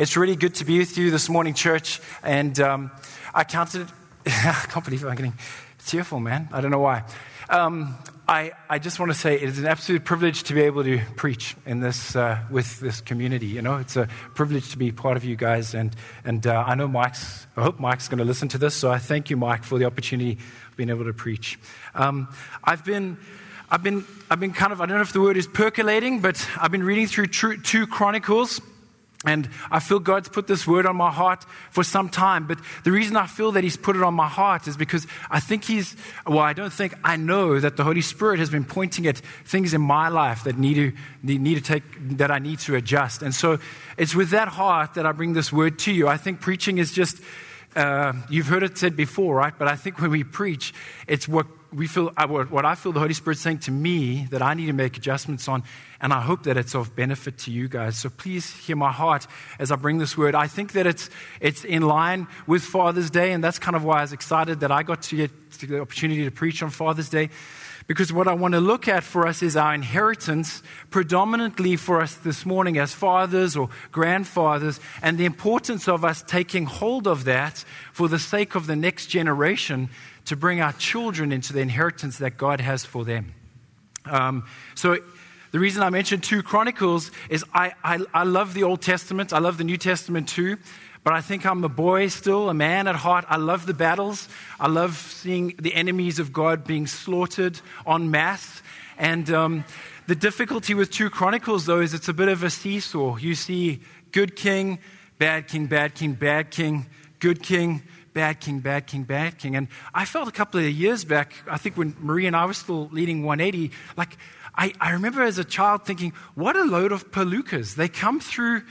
It's really good to be with you this morning, church. And um, I counted, I can't believe I'm getting tearful, man. I don't know why. Um, I, I just want to say it is an absolute privilege to be able to preach in this, uh, with this community. You know, it's a privilege to be part of you guys. And, and uh, I know Mike's, I hope Mike's going to listen to this. So I thank you, Mike, for the opportunity of being able to preach. Um, I've been I've been, I've been kind of, I don't know if the word is percolating, but I've been reading through two Chronicles. And I feel God's put this word on my heart for some time. But the reason I feel that He's put it on my heart is because I think He's, well, I don't think, I know that the Holy Spirit has been pointing at things in my life that need to, need to take, that I need to adjust. And so it's with that heart that I bring this word to you. I think preaching is just, uh, you've heard it said before, right? But I think when we preach, it's what we feel, what I feel the Holy Spirit saying to me that I need to make adjustments on, and I hope that it's of benefit to you guys. So please hear my heart as I bring this word. I think that it's, it's in line with Father's Day, and that's kind of why I was excited that I got to get the opportunity to preach on Father's Day. Because what I want to look at for us is our inheritance, predominantly for us this morning as fathers or grandfathers, and the importance of us taking hold of that for the sake of the next generation to bring our children into the inheritance that God has for them. Um, so, the reason I mentioned two Chronicles is I, I, I love the Old Testament, I love the New Testament too. But I think I'm a boy still, a man at heart. I love the battles. I love seeing the enemies of God being slaughtered en masse. And um, the difficulty with 2 Chronicles, though, is it's a bit of a seesaw. You see good king, bad king, bad king, bad king, good king, bad king, bad king, bad king. And I felt a couple of years back, I think when Marie and I were still leading 180, like I, I remember as a child thinking, what a load of palookas. They come through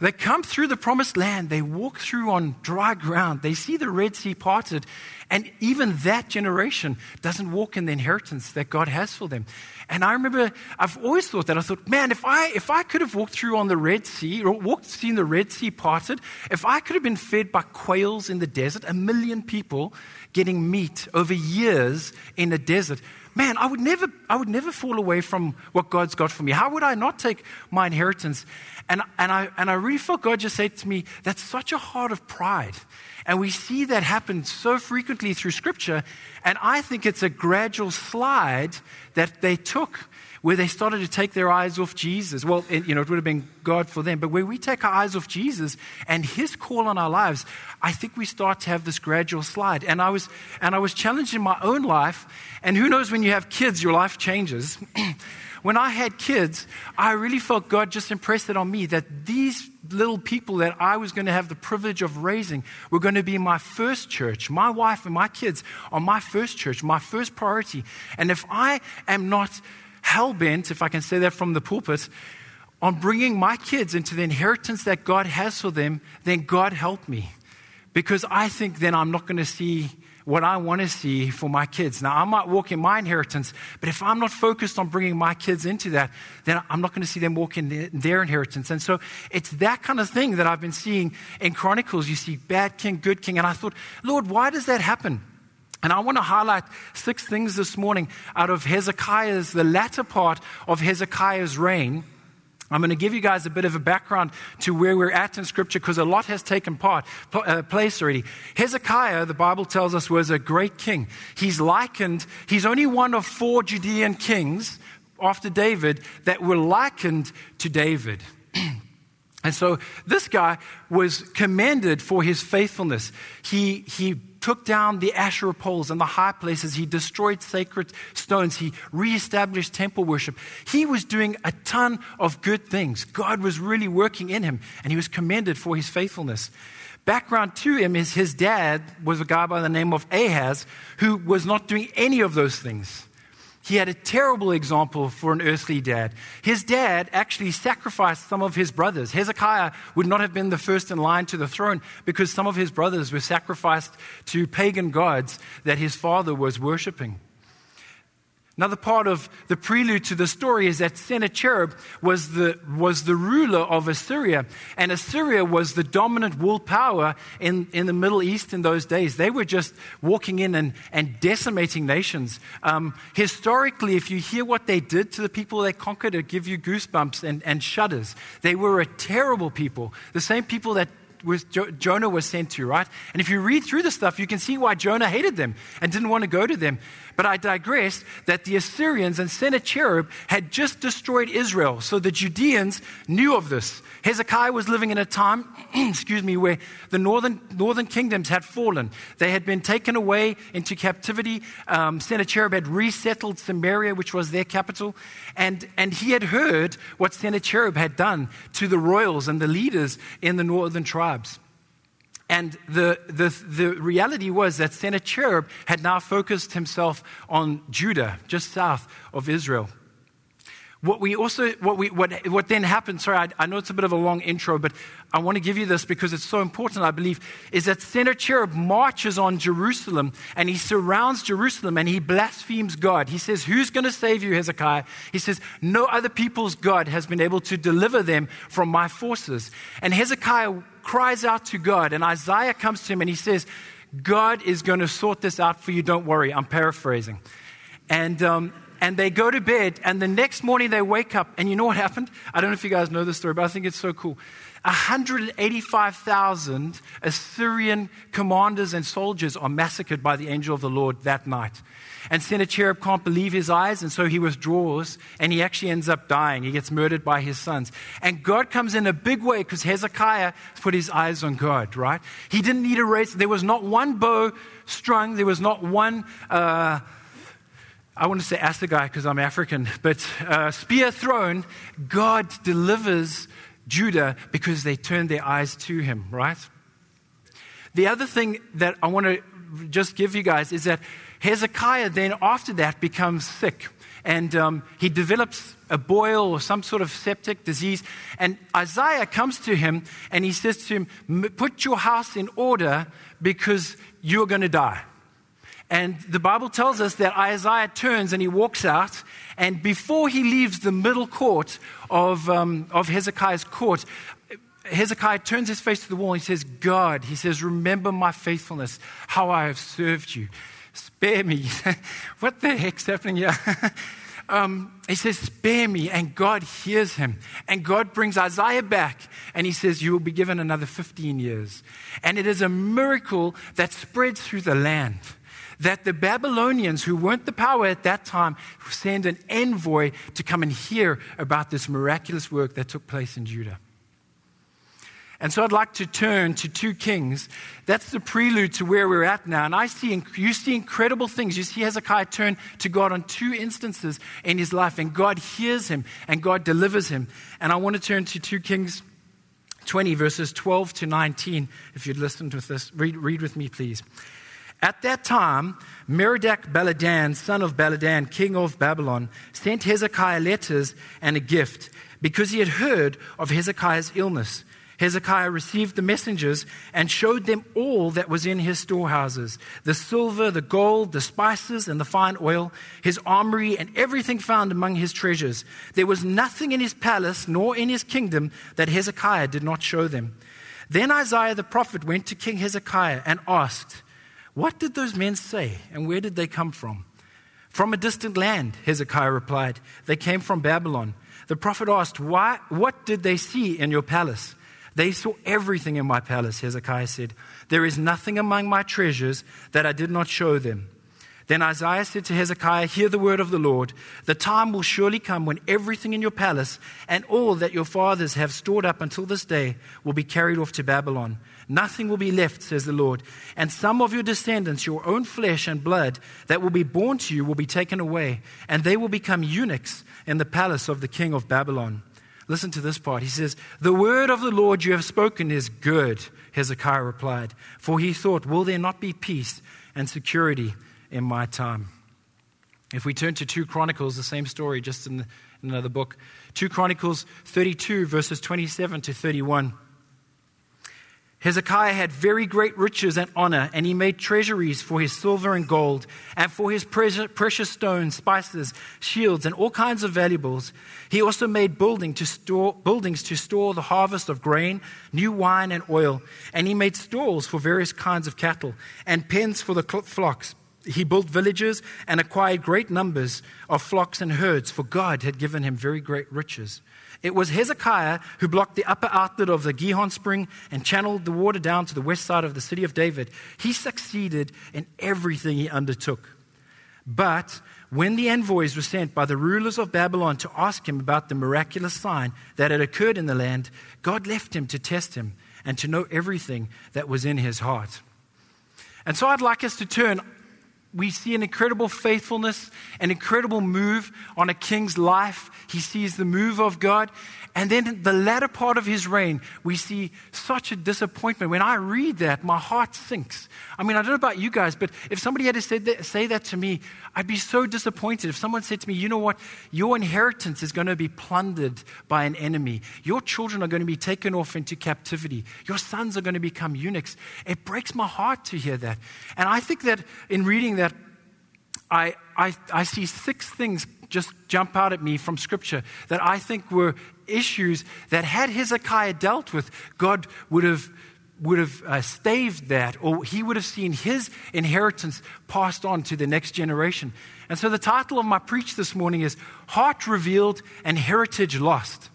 they come through the promised land. They walk through on dry ground. They see the Red Sea parted. And even that generation doesn't walk in the inheritance that God has for them. And I remember, I've always thought that. I thought, man, if I, if I could have walked through on the Red Sea, or walked, seen the Red Sea parted, if I could have been fed by quails in the desert, a million people getting meat over years in the desert, man, I would never, I would never fall away from what God's got for me. How would I not take my inheritance? And, and, I, and I really felt God just said to me, that's such a heart of pride. And we see that happen so frequently through Scripture. And I think it's a gradual slide that they took where they started to take their eyes off Jesus. Well, it, you know, it would have been God for them. But where we take our eyes off Jesus and His call on our lives, I think we start to have this gradual slide. And I was, and I was challenged in my own life. And who knows when you have kids, your life changes. when I had kids, I really felt God just impressed it on me that these little people that I was going to have the privilege of raising were going to be my first church. My wife and my kids are my first church, my first priority. And if I am not hell bent, if I can say that from the pulpit, on bringing my kids into the inheritance that God has for them, then God help me. Because I think then I'm not going to see what I want to see for my kids. Now, I might walk in my inheritance, but if I'm not focused on bringing my kids into that, then I'm not going to see them walk in their inheritance. And so it's that kind of thing that I've been seeing in Chronicles. You see bad king, good king. And I thought, Lord, why does that happen? And I want to highlight six things this morning out of Hezekiah's, the latter part of Hezekiah's reign I'm going to give you guys a bit of a background to where we're at in Scripture because a lot has taken part, uh, place already. Hezekiah, the Bible tells us, was a great king. He's likened, he's only one of four Judean kings after David that were likened to David. and so this guy was commended for his faithfulness. He, he took down the Asherah poles and the high places. He destroyed sacred stones. He reestablished temple worship. He was doing a ton of good things. God was really working in him, and he was commended for his faithfulness. Background to him is his dad was a guy by the name of Ahaz who was not doing any of those things. He had a terrible example for an earthly dad. His dad actually sacrificed some of his brothers. Hezekiah would not have been the first in line to the throne because some of his brothers were sacrificed to pagan gods that his father was worshiping. Another part of the prelude to the story is that Sennacherib was the, was the ruler of Assyria, and Assyria was the dominant world power in, in the Middle East in those days. They were just walking in and, and decimating nations. Um, historically, if you hear what they did to the people they conquered, it give you goosebumps and, and shudders. They were a terrible people, the same people that was jo- Jonah was sent to, right? And if you read through the stuff, you can see why Jonah hated them and didn't want to go to them. But I digress that the Assyrians and Sennacherib had just destroyed Israel. So the Judeans knew of this. Hezekiah was living in a time, excuse me, where the northern, northern kingdoms had fallen. They had been taken away into captivity. Um, Sennacherib had resettled Samaria, which was their capital. And, and he had heard what Sennacherib had done to the royals and the leaders in the northern tribes. And the, the, the reality was that Sennacherib had now focused himself on Judah, just south of Israel. What we also, what, we, what, what then happened, sorry, I, I know it's a bit of a long intro, but I want to give you this because it's so important, I believe, is that Sennacherib marches on Jerusalem and he surrounds Jerusalem and he blasphemes God. He says, Who's going to save you, Hezekiah? He says, No other people's God has been able to deliver them from my forces. And Hezekiah cries out to God, and Isaiah comes to him and he says, God is going to sort this out for you, don't worry. I'm paraphrasing. And, um, and they go to bed, and the next morning they wake up, and you know what happened? I don't know if you guys know this story, but I think it's so cool. 185,000 Assyrian commanders and soldiers are massacred by the angel of the Lord that night. And Sennacherib can't believe his eyes, and so he withdraws, and he actually ends up dying. He gets murdered by his sons. And God comes in a big way because Hezekiah put his eyes on God, right? He didn't need a race. There was not one bow strung, there was not one. Uh, I want to say assegai because I'm African, but uh, spear thrown, God delivers Judah because they turned their eyes to him, right? The other thing that I want to just give you guys is that Hezekiah then, after that, becomes sick. And um, he develops a boil or some sort of septic disease. And Isaiah comes to him and he says to him, Put your house in order because you're going to die. And the Bible tells us that Isaiah turns and he walks out, and before he leaves the middle court of, um, of Hezekiah's court, Hezekiah turns his face to the wall and he says, God, he says, remember my faithfulness, how I have served you. Spare me. what the heck's happening here? um, he says, Spare me. And God hears him. And God brings Isaiah back and he says, You will be given another 15 years. And it is a miracle that spreads through the land that the Babylonians, who weren't the power at that time, send an envoy to come and hear about this miraculous work that took place in Judah. And so I'd like to turn to 2 Kings. That's the prelude to where we're at now. And I see, you see incredible things. You see Hezekiah turn to God on two instances in his life, and God hears him and God delivers him. And I want to turn to 2 Kings 20, verses 12 to 19. If you'd listen to this, read, read with me, please. At that time, Merodach Baladan, son of Baladan, king of Babylon, sent Hezekiah letters and a gift because he had heard of Hezekiah's illness. Hezekiah received the messengers and showed them all that was in his storehouses the silver, the gold, the spices, and the fine oil, his armory, and everything found among his treasures. There was nothing in his palace nor in his kingdom that Hezekiah did not show them. Then Isaiah the prophet went to King Hezekiah and asked, what did those men say, and where did they come from? From a distant land, Hezekiah replied. They came from Babylon. The prophet asked, Why, What did they see in your palace? They saw everything in my palace, Hezekiah said. There is nothing among my treasures that I did not show them. Then Isaiah said to Hezekiah, Hear the word of the Lord. The time will surely come when everything in your palace and all that your fathers have stored up until this day will be carried off to Babylon. Nothing will be left, says the Lord. And some of your descendants, your own flesh and blood, that will be born to you, will be taken away, and they will become eunuchs in the palace of the king of Babylon. Listen to this part. He says, The word of the Lord you have spoken is good, Hezekiah replied. For he thought, Will there not be peace and security in my time. If we turn to 2 Chronicles, the same story, just in, the, in another book, 2 Chronicles 32, verses 27 to 31. Hezekiah had very great riches and honor, and he made treasuries for his silver and gold, and for his precious stones, spices, shields, and all kinds of valuables. He also made building to store, buildings to store the harvest of grain, new wine, and oil. And he made stalls for various kinds of cattle, and pens for the flocks. He built villages and acquired great numbers of flocks and herds, for God had given him very great riches. It was Hezekiah who blocked the upper outlet of the Gihon spring and channeled the water down to the west side of the city of David. He succeeded in everything he undertook. But when the envoys were sent by the rulers of Babylon to ask him about the miraculous sign that had occurred in the land, God left him to test him and to know everything that was in his heart. And so I'd like us to turn we see an incredible faithfulness, an incredible move on a king's life. He sees the move of God. And then the latter part of his reign, we see such a disappointment. When I read that, my heart sinks. I mean, I don't know about you guys, but if somebody had to say that, say that to me, I'd be so disappointed. If someone said to me, you know what, your inheritance is going to be plundered by an enemy, your children are going to be taken off into captivity, your sons are going to become eunuchs, it breaks my heart to hear that. And I think that in reading that, I, I, I see six things just jump out at me from Scripture that I think were issues that had Hezekiah dealt with, God would have would have uh, staved that, or he would have seen his inheritance passed on to the next generation. And so, the title of my preach this morning is Heart Revealed and Heritage Lost.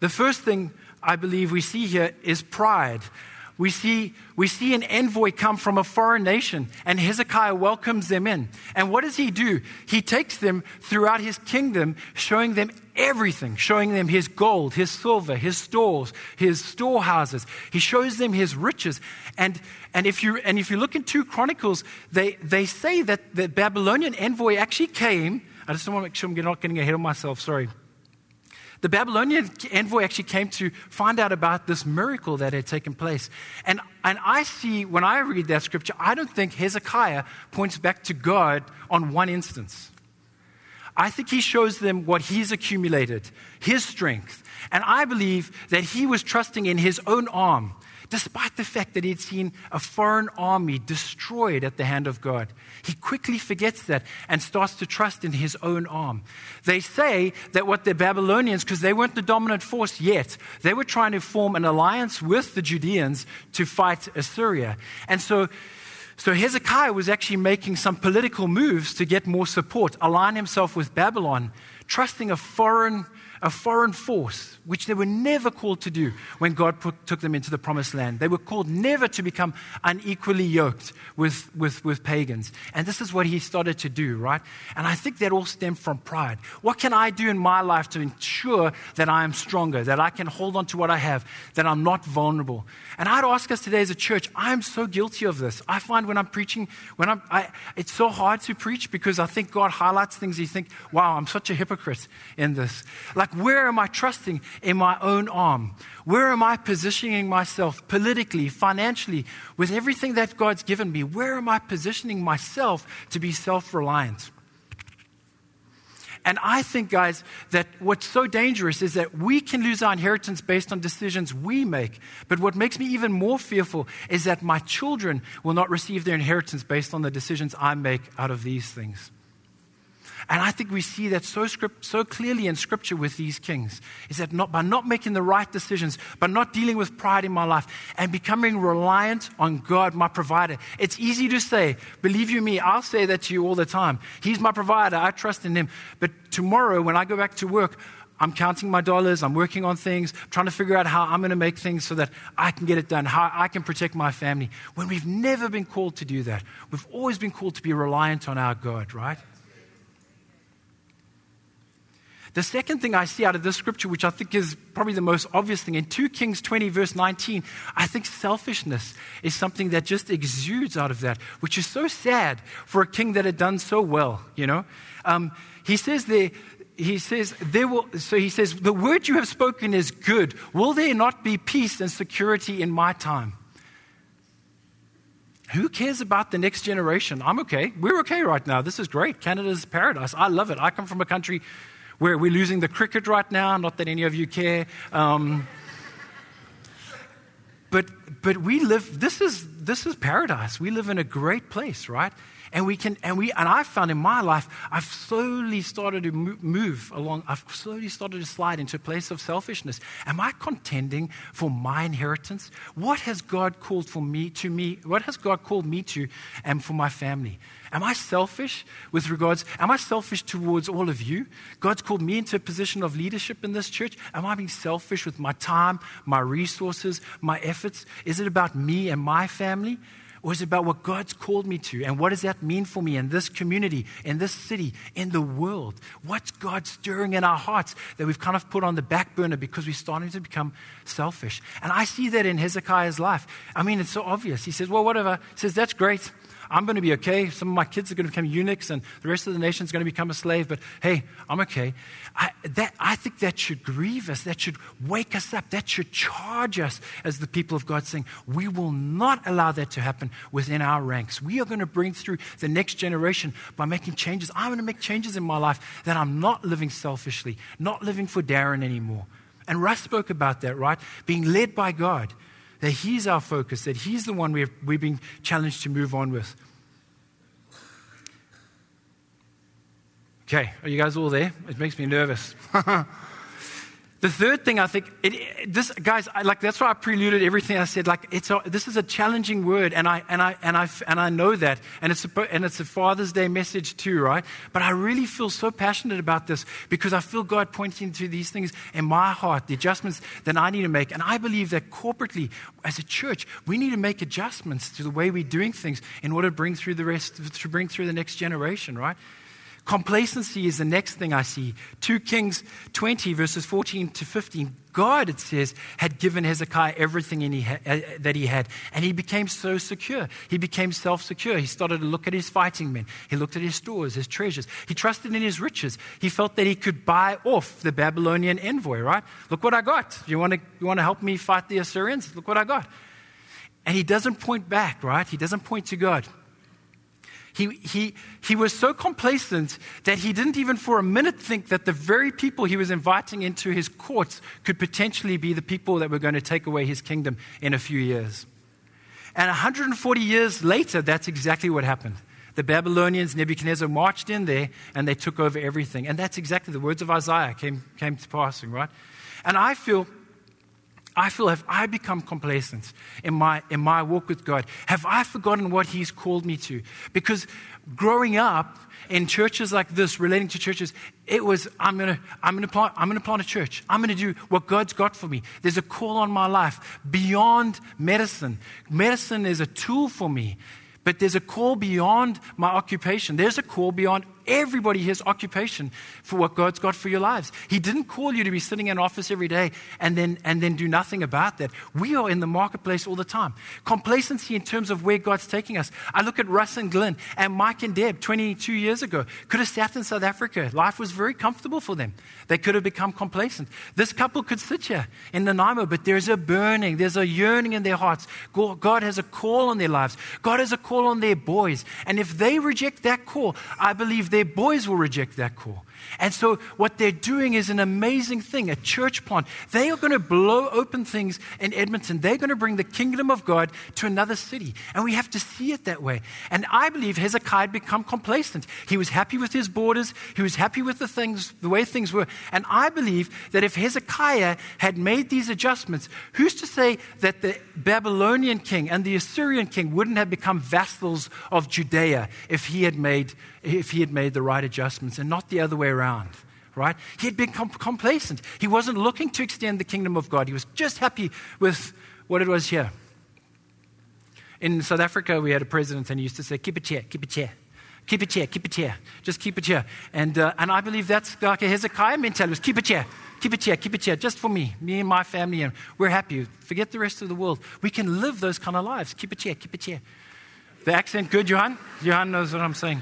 The first thing I believe we see here is pride we see, we see an envoy come from a foreign nation, and Hezekiah welcomes them in. And what does he do? He takes them throughout his kingdom, showing them everything, showing them his gold, his silver, his stores, his storehouses. He shows them his riches. And, and, if, you, and if you look in 2 Chronicles, they, they say that the Babylonian envoy actually came. I just want to make sure I'm not getting ahead of myself, sorry. The Babylonian envoy actually came to find out about this miracle that had taken place. And, and I see, when I read that scripture, I don't think Hezekiah points back to God on one instance. I think he shows them what he's accumulated, his strength. And I believe that he was trusting in his own arm despite the fact that he'd seen a foreign army destroyed at the hand of God. He quickly forgets that and starts to trust in his own arm. They say that what the Babylonians, because they weren't the dominant force yet, they were trying to form an alliance with the Judeans to fight Assyria. And so so Hezekiah was actually making some political moves to get more support, align himself with Babylon, trusting a foreign a foreign force, which they were never called to do when God put, took them into the promised land. They were called never to become unequally yoked with, with, with pagans. And this is what he started to do, right? And I think that all stemmed from pride. What can I do in my life to ensure that I am stronger, that I can hold on to what I have, that I'm not vulnerable? And I'd ask us today as a church, I'm so guilty of this. I find when I'm preaching, when I'm, I, it's so hard to preach because I think God highlights things you think, wow, I'm such a hypocrite in this. Like, where am I trusting in my own arm? Where am I positioning myself politically, financially, with everything that God's given me? Where am I positioning myself to be self reliant? And I think, guys, that what's so dangerous is that we can lose our inheritance based on decisions we make. But what makes me even more fearful is that my children will not receive their inheritance based on the decisions I make out of these things. And I think we see that so, script, so clearly in Scripture with these kings is that not, by not making the right decisions, by not dealing with pride in my life, and becoming reliant on God, my provider. It's easy to say, believe you me, I'll say that to you all the time. He's my provider, I trust in Him. But tomorrow, when I go back to work, I'm counting my dollars, I'm working on things, trying to figure out how I'm going to make things so that I can get it done, how I can protect my family. When we've never been called to do that, we've always been called to be reliant on our God, right? The second thing I see out of this scripture, which I think is probably the most obvious thing, in 2 Kings 20, verse 19, I think selfishness is something that just exudes out of that, which is so sad for a king that had done so well, you know? Um, he says there, he says, there will, so he says, the word you have spoken is good. Will there not be peace and security in my time? Who cares about the next generation? I'm okay. We're okay right now. This is great. Canada's paradise. I love it. I come from a country we're, we're losing the cricket right now, not that any of you care. Um, but, but we live, this is, this is paradise. We live in a great place, right? And we can, and we, and I found in my life, I've slowly started to move along. I've slowly started to slide into a place of selfishness. Am I contending for my inheritance? What has God called for me to me? What has God called me to, and for my family? Am I selfish with regards? Am I selfish towards all of you? God's called me into a position of leadership in this church. Am I being selfish with my time, my resources, my efforts? Is it about me and my family? Or is it about what God's called me to? And what does that mean for me in this community, in this city, in the world? What's God stirring in our hearts that we've kind of put on the back burner because we're starting to become selfish? And I see that in Hezekiah's life. I mean, it's so obvious. He says, Well, whatever. He says, That's great. I'm going to be okay. Some of my kids are going to become eunuchs and the rest of the nation is going to become a slave, but hey, I'm okay. I, that, I think that should grieve us. That should wake us up. That should charge us as the people of God, saying, We will not allow that to happen within our ranks. We are going to bring through the next generation by making changes. I'm going to make changes in my life that I'm not living selfishly, not living for Darren anymore. And Russ spoke about that, right? Being led by God that He's our focus, that He's the one we've, we've been challenged to move on with. Okay, are you guys all there? It makes me nervous. The third thing I think, it, this, guys, I, like that's why I preluded everything I said. Like, it's a, this is a challenging word, and I and I and I and I know that, and it's a, and it's a Father's Day message too, right? But I really feel so passionate about this because I feel God pointing to these things in my heart, the adjustments that I need to make, and I believe that corporately, as a church, we need to make adjustments to the way we're doing things in order to bring through the rest, to bring through the next generation, right? Complacency is the next thing I see. 2 Kings 20, verses 14 to 15. God, it says, had given Hezekiah everything he ha- uh, that he had, and he became so secure. He became self secure. He started to look at his fighting men. He looked at his stores, his treasures. He trusted in his riches. He felt that he could buy off the Babylonian envoy, right? Look what I got. You want to, you want to help me fight the Assyrians? Look what I got. And he doesn't point back, right? He doesn't point to God. He, he, he was so complacent that he didn't even for a minute think that the very people he was inviting into his courts could potentially be the people that were going to take away his kingdom in a few years. And 140 years later, that's exactly what happened. The Babylonians, Nebuchadnezzar, marched in there and they took over everything. And that's exactly the words of Isaiah came, came to passing, right? And I feel I feel, have I become complacent in my, in my walk with God? Have I forgotten what He's called me to? Because growing up in churches like this, relating to churches, it was, I'm to I'm gonna plant, I'm gonna plant a church. I'm to do what God's got for me. There's a call on my life beyond medicine. Medicine is a tool for me. But there's a call beyond my occupation. There's a call beyond everybody his occupation for what God's got for your lives. He didn't call you to be sitting in an office every day and then, and then do nothing about that. We are in the marketplace all the time. Complacency in terms of where God's taking us. I look at Russ and Glenn and Mike and Deb 22 years ago. Could have sat in South Africa. Life was very comfortable for them. They could have become complacent. This couple could sit here in Nanaimo, but there's a burning, there's a yearning in their hearts. God has a call on their lives. God has a call on their boys. And if they reject that call, I believe their boys will reject that call. And so, what they're doing is an amazing thing a church plant. They are going to blow open things in Edmonton. They're going to bring the kingdom of God to another city. And we have to see it that way. And I believe Hezekiah had become complacent. He was happy with his borders, he was happy with the things, the way things were. And I believe that if Hezekiah had made these adjustments, who's to say that the Babylonian king and the Assyrian king wouldn't have become vassals of Judea if he had made, if he had made the right adjustments and not the other way around, right? He had been complacent. He wasn't looking to extend the kingdom of God. He was just happy with what it was here. In South Africa, we had a president, and he used to say, Keep it here, keep it here. Keep it here, keep it here. Just keep it here. And, uh, and I believe that's like a Hezekiah mentality. Keep it here, keep it here, keep it here. Just for me, me and my family, and we're happy. Forget the rest of the world. We can live those kind of lives. Keep it here, keep it here. The accent good, Johan? Johan knows what I'm saying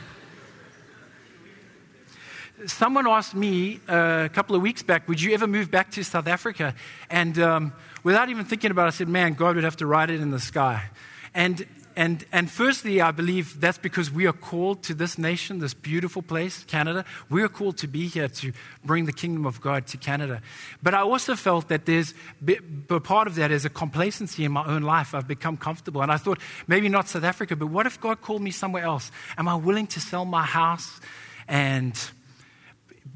someone asked me uh, a couple of weeks back, Would you ever move back to South Africa? And um, without even thinking about it, I said, Man, God would have to write it in the sky. And and, and firstly, I believe that's because we are called to this nation, this beautiful place, Canada. We are called to be here to bring the kingdom of God to Canada. But I also felt that there's, but part of that is a complacency in my own life. I've become comfortable. And I thought, maybe not South Africa, but what if God called me somewhere else? Am I willing to sell my house and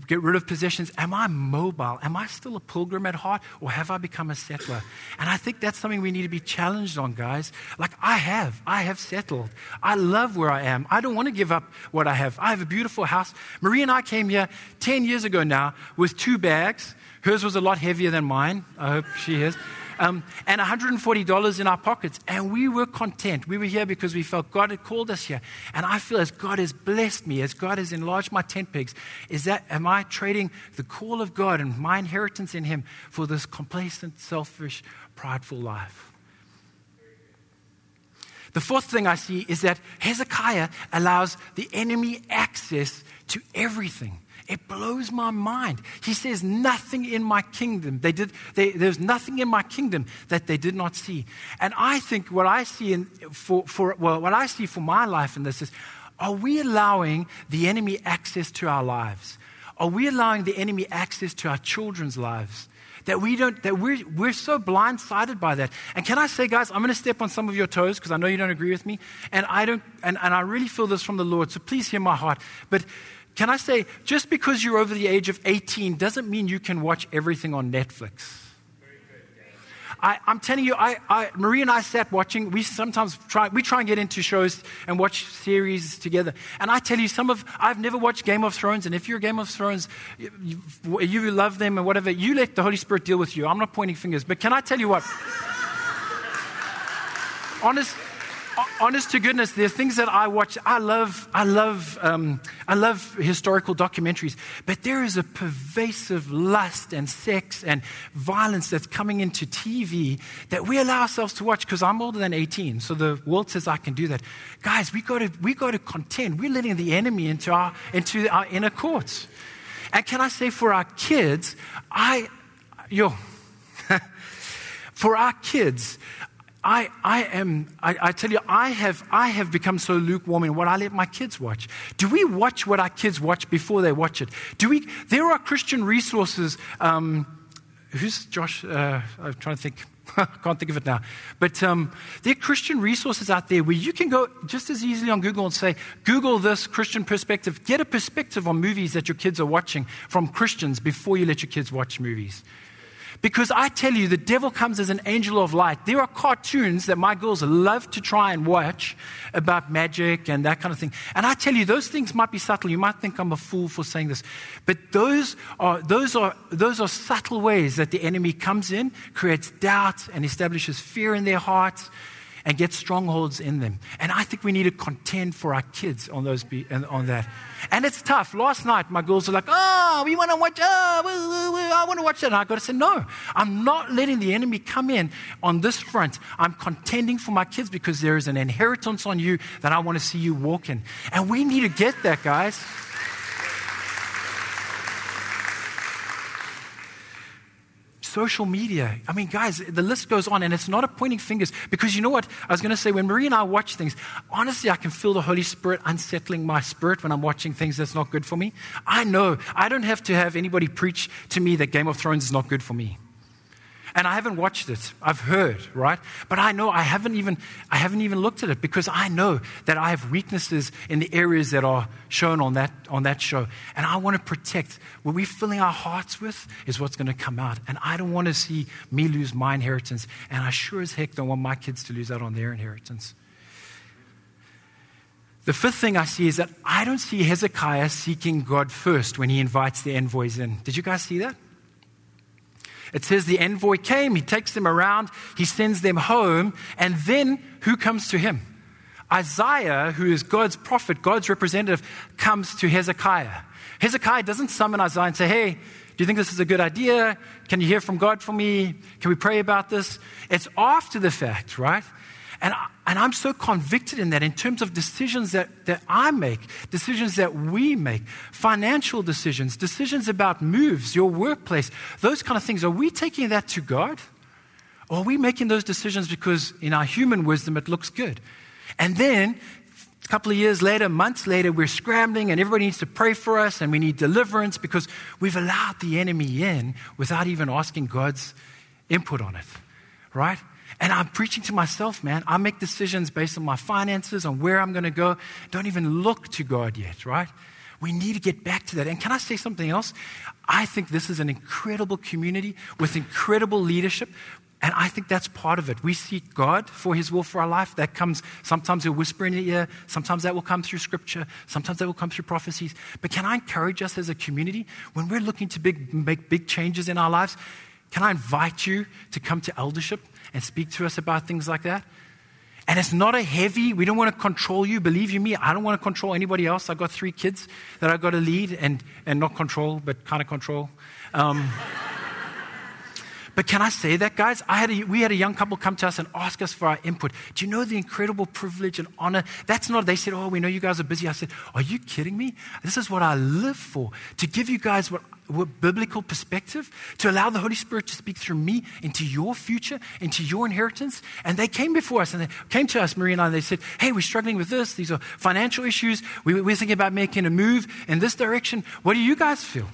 get rid of possessions? Am I mobile? Am I still a pilgrim at heart or have I become a settler? And I think that's something we need to be challenged on, guys. Like I have, I have settled. I love where I am. I don't want to give up what I have. I have a beautiful house. Marie and I came here 10 years ago now with two bags. Hers was a lot heavier than mine. I hope she is um, and $140 in our pockets. And we were content. We were here because we felt God had called us here. And I feel as God has blessed me, as God has enlarged my tent pegs, is that, am I trading the call of God and my inheritance in Him for this complacent, selfish, prideful life? The fourth thing I see is that Hezekiah allows the enemy access to everything. It blows my mind. He says, Nothing in my kingdom. They did, they, there's nothing in my kingdom that they did not see. And I think what I see in, for, for, well, what I see for my life in this is are we allowing the enemy access to our lives? Are we allowing the enemy access to our children's lives? That we don't, that we're, we're so blindsided by that. And can I say, guys, I'm going to step on some of your toes because I know you don't agree with me. And I don't, and, and I really feel this from the Lord. So please hear my heart. But can I say, just because you're over the age of 18 doesn't mean you can watch everything on Netflix. I, am telling you, I, I, Marie and I sat watching. We sometimes try, we try and get into shows and watch series together. And I tell you, some of, I've never watched Game of Thrones. And if you're Game of Thrones, you, you love them and whatever, you let the Holy Spirit deal with you. I'm not pointing fingers. But can I tell you what? Honest, honest to goodness, there are things that I watch. I love, I love, um, I love historical documentaries, but there is a pervasive lust and sex and violence that's coming into TV that we allow ourselves to watch because I'm older than 18, so the world says I can do that. Guys, we got to, we got to contend. We're letting the enemy into our, into our inner courts. And can I say for our kids, I, yo, for our kids, I, I am, I, I, tell you, I have, I have become so lukewarm in what I let my kids watch. Do we watch what our kids watch before they watch it? Do we, there are Christian resources. Um, who's Josh? Uh, I'm trying to think. I can't think of it now. But um, there are Christian resources out there where you can go just as easily on Google and say, Google this Christian perspective. Get a perspective on movies that your kids are watching from Christians before you let your kids watch movies. Because I tell you, the devil comes as an angel of light. There are cartoons that my girls love to try and watch about magic and that kind of thing. And I tell you, those things might be subtle. You might think I'm a fool for saying this. But those are, those are, those are subtle ways that the enemy comes in, creates doubt, and establishes fear in their hearts and get strongholds in them. And I think we need to contend for our kids on, those be, on that. And it's tough. Last night, my girls were like, oh, we want to watch, oh, I want to watch that. And I got to say, no, I'm not letting the enemy come in on this front. I'm contending for my kids because there is an inheritance on you that I want to see you walk in. And we need to get that, guys. Social media. I mean, guys, the list goes on, and it's not a pointing fingers because you know what? I was going to say, when Marie and I watch things, honestly, I can feel the Holy Spirit unsettling my spirit when I'm watching things that's not good for me. I know I don't have to have anybody preach to me that Game of Thrones is not good for me. And I haven't watched it. I've heard, right? But I know I haven't even I haven't even looked at it because I know that I have weaknesses in the areas that are shown on that on that show. And I want to protect what we're filling our hearts with is what's going to come out. And I don't want to see me lose my inheritance. And I sure as heck don't want my kids to lose out on their inheritance. The fifth thing I see is that I don't see Hezekiah seeking God first when he invites the envoys in. Did you guys see that? It says the envoy came, he takes them around, he sends them home, and then who comes to him? Isaiah, who is God's prophet, God's representative, comes to Hezekiah. Hezekiah doesn't summon Isaiah and say, Hey, do you think this is a good idea? Can you hear from God for me? Can we pray about this? It's after the fact, right? And, and I'm so convicted in that in terms of decisions that, that I make, decisions that we make, financial decisions, decisions about moves, your workplace, those kind of things. Are we taking that to God? Or are we making those decisions because in our human wisdom it looks good? And then a couple of years later, months later, we're scrambling and everybody needs to pray for us and we need deliverance because we've allowed the enemy in without even asking God's input on it, right? And I'm preaching to myself, man. I make decisions based on my finances, on where I'm going to go. Don't even look to God yet, right? We need to get back to that. And can I say something else? I think this is an incredible community with incredible leadership. And I think that's part of it. We seek God for His will for our life. That comes, sometimes He'll whisper in the ear, sometimes that will come through Scripture, sometimes that will come through prophecies. But can I encourage us as a community, when we're looking to big, make big changes in our lives, can I invite you to come to eldership and speak to us about things like that? And it's not a heavy, we don't want to control you. Believe you me, I don't want to control anybody else. I've got three kids that I've got to lead and, and not control, but kind of control. Um, but can I say that, guys? I had a, we had a young couple come to us and ask us for our input. Do you know the incredible privilege and honor? That's not, they said, Oh, we know you guys are busy. I said, Are you kidding me? This is what I live for to give you guys what biblical perspective, to allow the Holy Spirit to speak through me into your future, into your inheritance. And they came before us and they came to us, Marie and I, and they said, Hey, we're struggling with this. These are financial issues. We, we're thinking about making a move in this direction. What do you guys feel?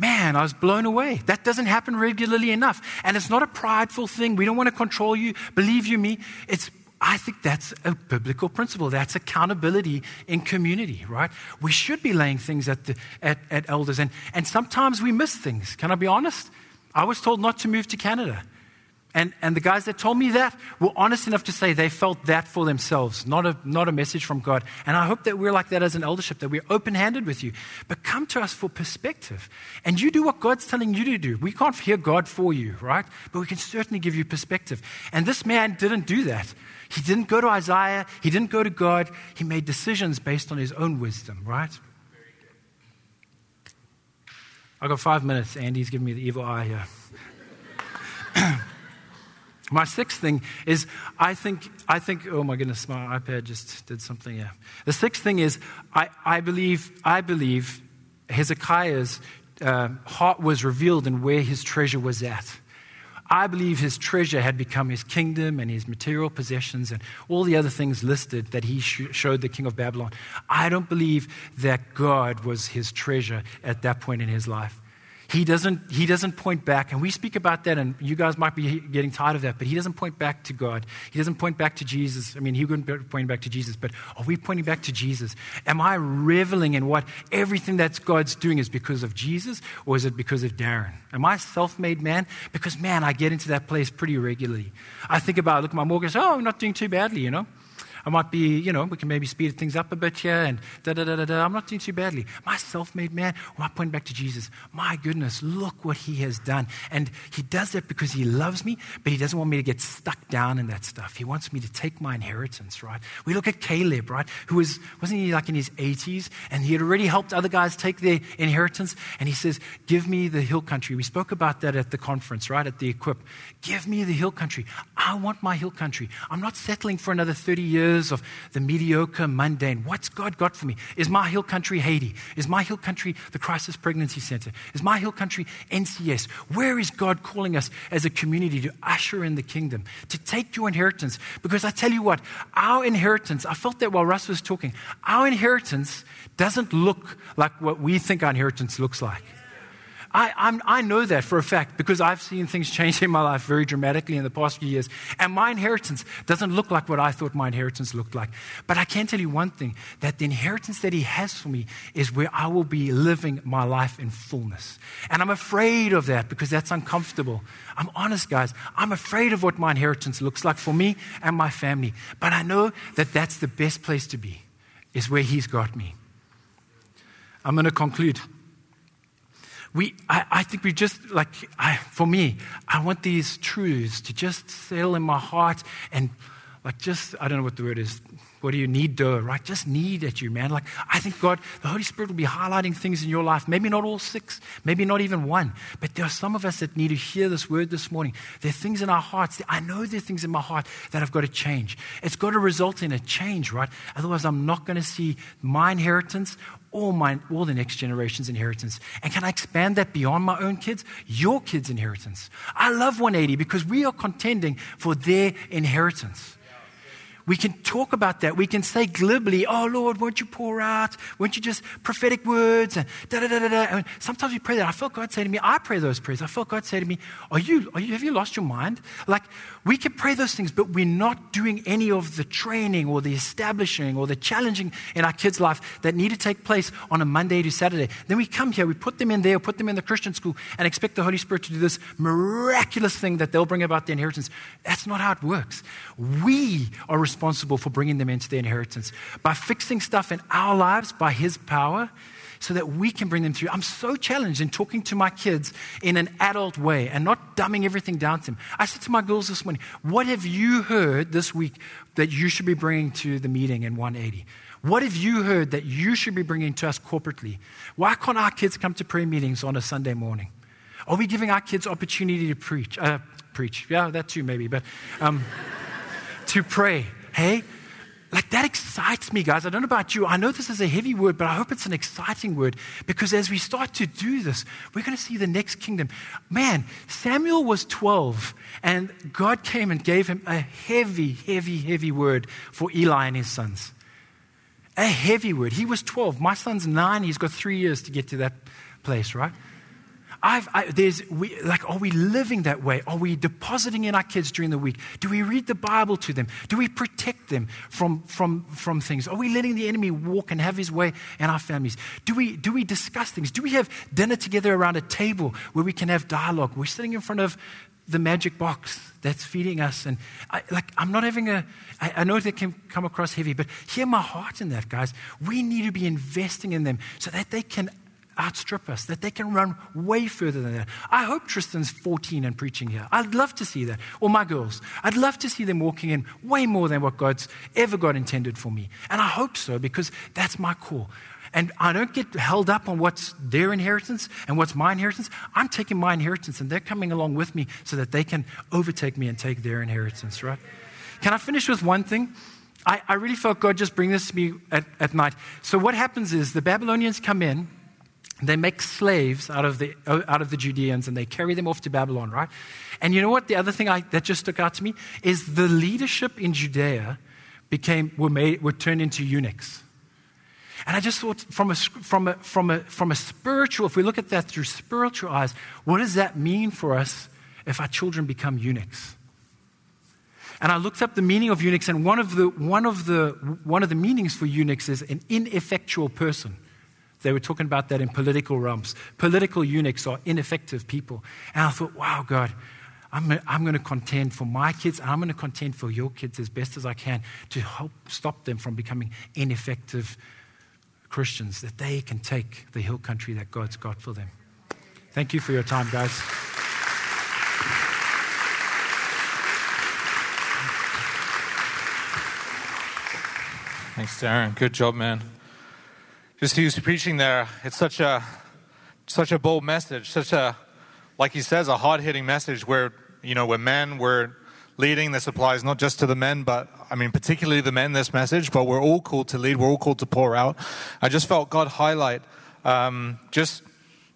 Man, I was blown away. That doesn't happen regularly enough. And it's not a prideful thing. We don't want to control you. Believe you me. It's I think that's a biblical principle. That's accountability in community, right? We should be laying things at, the, at, at elders, and, and sometimes we miss things. Can I be honest? I was told not to move to Canada. And, and the guys that told me that were honest enough to say they felt that for themselves, not a, not a message from God. And I hope that we're like that as an eldership, that we're open handed with you. But come to us for perspective. And you do what God's telling you to do. We can't hear God for you, right? But we can certainly give you perspective. And this man didn't do that. He didn't go to Isaiah, he didn't go to God. He made decisions based on his own wisdom, right? I've got five minutes. Andy's giving me the evil eye here. my sixth thing is I think, I think, oh my goodness, my iPad just did something. Yeah. The sixth thing is I, I believe, I believe Hezekiah's uh, heart was revealed in where his treasure was at. I believe his treasure had become his kingdom and his material possessions and all the other things listed that he sh- showed the king of Babylon. I don't believe that God was his treasure at that point in his life. He doesn't, he doesn't point back, and we speak about that, and you guys might be getting tired of that, but he doesn't point back to God. He doesn't point back to Jesus. I mean, he wouldn't point back to Jesus, but are we pointing back to Jesus? Am I reveling in what everything that God's doing is because of Jesus, or is it because of Darren? Am I self made man? Because, man, I get into that place pretty regularly. I think about, look at my mortgage, oh, I'm not doing too badly, you know? I might be, you know, we can maybe speed things up a bit here and da da da da da. I'm not doing too badly. My self made man, well, I point back to Jesus. My goodness, look what he has done. And he does that because he loves me, but he doesn't want me to get stuck down in that stuff. He wants me to take my inheritance, right? We look at Caleb, right? Who was, wasn't he like in his 80s? And he had already helped other guys take their inheritance. And he says, Give me the hill country. We spoke about that at the conference, right? At the Equip. Give me the hill country. I want my hill country. I'm not settling for another 30 years years of the mediocre, mundane. What's God got for me? Is my hill country Haiti? Is my hill country the Crisis Pregnancy Center? Is my hill country NCS? Where is God calling us as a community to usher in the kingdom, to take your inheritance? Because I tell you what, our inheritance, I felt that while Russ was talking, our inheritance doesn't look like what we think our inheritance looks like. I, I'm, i know that for a fact because I've seen things change in my life very dramatically in the past few years. And my inheritance doesn't look like what I thought my inheritance looked like. But I can tell you one thing that the inheritance that He has for me is where I will be living my life in fullness. And I'm afraid of that because that's uncomfortable. I'm honest, guys. I'm afraid of what my inheritance looks like for me and my family. But I know that that's the best place to be, is where He's got me. I'm going to conclude we, I, I think we just, like, I, for me, I want these truths to just settle in my heart and, like, just, I don't know what the word is. What do you need to, right? Just need at you, man. Like, I think God, the Holy Spirit will be highlighting things in your life. Maybe not all six, maybe not even one, but there are some of us that need to hear this word this morning. There are things in our hearts. I know there are things in my heart that I've got to change. It's got to result in a change, right? Otherwise, I'm not going to see my inheritance all, my, all the next generation's inheritance. And can I expand that beyond my own kids? Your kids' inheritance. I love 180 because we are contending for their inheritance. We can talk about that. We can say glibly, Oh Lord, won't you pour out? Won't you just prophetic words? And da da da da da. And sometimes we pray that. I felt God say to me, I pray those prayers. I felt God say to me, Are you, are you have you lost your mind? Like we can pray those things, but we're not doing any of the training or the establishing or the challenging in our kids' life that need to take place on a Monday to Saturday. Then we come here, we put them in there, put them in the Christian school, and expect the Holy Spirit to do this miraculous thing that they'll bring about the inheritance. That's not how it works. We are responsible for bringing them into the inheritance by fixing stuff in our lives by His power so that we can bring them through. I'm so challenged in talking to my kids in an adult way and not dumbing everything down to them. I said to my girls this morning, What have you heard this week that you should be bringing to the meeting in 180? What have you heard that you should be bringing to us corporately? Why can't our kids come to prayer meetings on a Sunday morning? Are we giving our kids opportunity to preach? Uh, preach, yeah, that too, maybe, but um, to pray. Hey, like that excites me, guys. I don't know about you. I know this is a heavy word, but I hope it's an exciting word because as we start to do this, we're going to see the next kingdom. Man, Samuel was 12, and God came and gave him a heavy, heavy, heavy word for Eli and his sons. A heavy word. He was 12. My son's nine. He's got three years to get to that place, right? I've, I, there's, we, like, are we living that way? Are we depositing in our kids during the week? Do we read the Bible to them? Do we protect them from, from, from things? Are we letting the enemy walk and have his way in our families? Do we, do we discuss things? Do we have dinner together around a table where we can have dialogue? We're sitting in front of the magic box that's feeding us. And I, like, I'm not having a, I, I know that can come across heavy, but hear my heart in that, guys. We need to be investing in them so that they can outstrip us, that they can run way further than that. I hope Tristan's 14 and preaching here. I'd love to see that. Or my girls. I'd love to see them walking in way more than what God's ever got intended for me. And I hope so because that's my call. And I don't get held up on what's their inheritance and what's my inheritance. I'm taking my inheritance and they're coming along with me so that they can overtake me and take their inheritance, right? Can I finish with one thing? I, I really felt God just bring this to me at, at night. So what happens is the Babylonians come in they make slaves out of, the, out of the Judeans and they carry them off to Babylon, right? And you know what? The other thing I, that just stuck out to me is the leadership in Judea became, were, made, were turned into eunuchs. And I just thought, from a, from, a, from, a, from a spiritual, if we look at that through spiritual eyes, what does that mean for us if our children become eunuchs? And I looked up the meaning of eunuchs, and one of the, one of the, one of the meanings for eunuchs is an ineffectual person. They were talking about that in political realms. Political eunuchs are ineffective people. And I thought, wow, God, I'm, I'm going to contend for my kids and I'm going to contend for your kids as best as I can to help stop them from becoming ineffective Christians, that they can take the hill country that God's got for them. Thank you for your time, guys. Thanks, Darren. Good job, man just he was preaching there. It's such a such a bold message, such a like he says, a hard hitting message where you know we're men, we're leading. This applies not just to the men, but I mean particularly the men. This message, but we're all called to lead. We're all called to pour out. I just felt God highlight um, just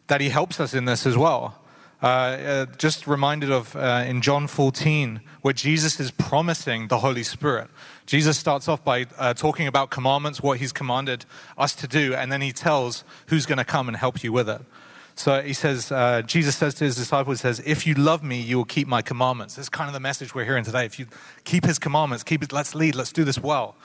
that He helps us in this as well. Uh, uh, just reminded of uh, in John 14, where Jesus is promising the Holy Spirit. Jesus starts off by uh, talking about commandments, what he's commanded us to do, and then he tells who's going to come and help you with it. So he says, uh, Jesus says to his disciples, says, if you love me, you will keep my commandments. That's kind of the message we're hearing today. If you keep his commandments, keep it, let's lead, let's do this well.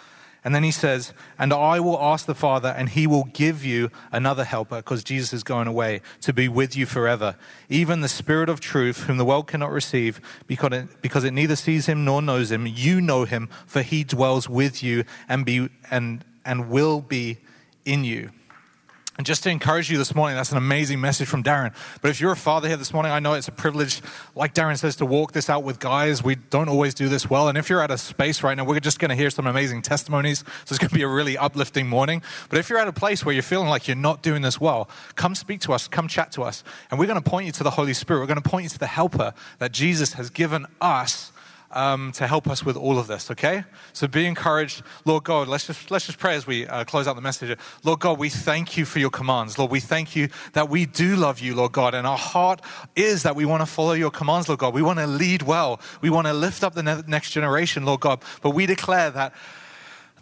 And then he says, And I will ask the Father, and he will give you another helper, because Jesus is going away, to be with you forever. Even the Spirit of truth, whom the world cannot receive, because it, because it neither sees him nor knows him. You know him, for he dwells with you and, be, and, and will be in you. And just to encourage you this morning, that's an amazing message from Darren. But if you're a father here this morning, I know it's a privilege, like Darren says, to walk this out with guys. We don't always do this well. And if you're at a space right now, we're just going to hear some amazing testimonies. So it's going to be a really uplifting morning. But if you're at a place where you're feeling like you're not doing this well, come speak to us, come chat to us. And we're going to point you to the Holy Spirit. We're going to point you to the helper that Jesus has given us um, to help us with all of this, okay? So be encouraged. Lord God, let's just, let's just pray as we uh, close out the message. Lord God, we thank you for your commands. Lord, we thank you that we do love you, Lord God, and our heart is that we want to follow your commands, Lord God. We want to lead well. We want to lift up the ne- next generation, Lord God. But we declare that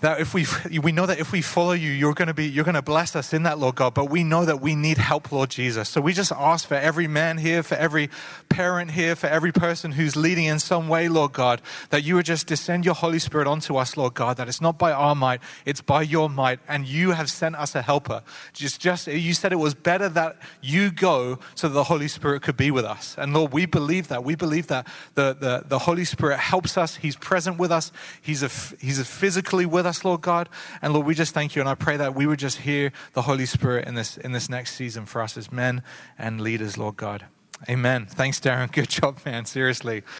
that if we we know that if we follow you you're going to be you're going to bless us in that lord god. But we know that we need help lord jesus. So we just ask for every man here for every parent here for every person who's leading in some way lord god that you would just descend your holy spirit onto us lord god that it's not by our might it's by your might and you have sent us a helper. Just just you said it was better that you go so that the holy spirit could be with us. And lord we believe that. We believe that the the, the holy spirit helps us. He's present with us. He's a he's a physically with us, Lord God. And Lord, we just thank you. And I pray that we would just hear the Holy Spirit in this, in this next season for us as men and leaders, Lord God. Amen. Thanks, Darren. Good job, man. Seriously.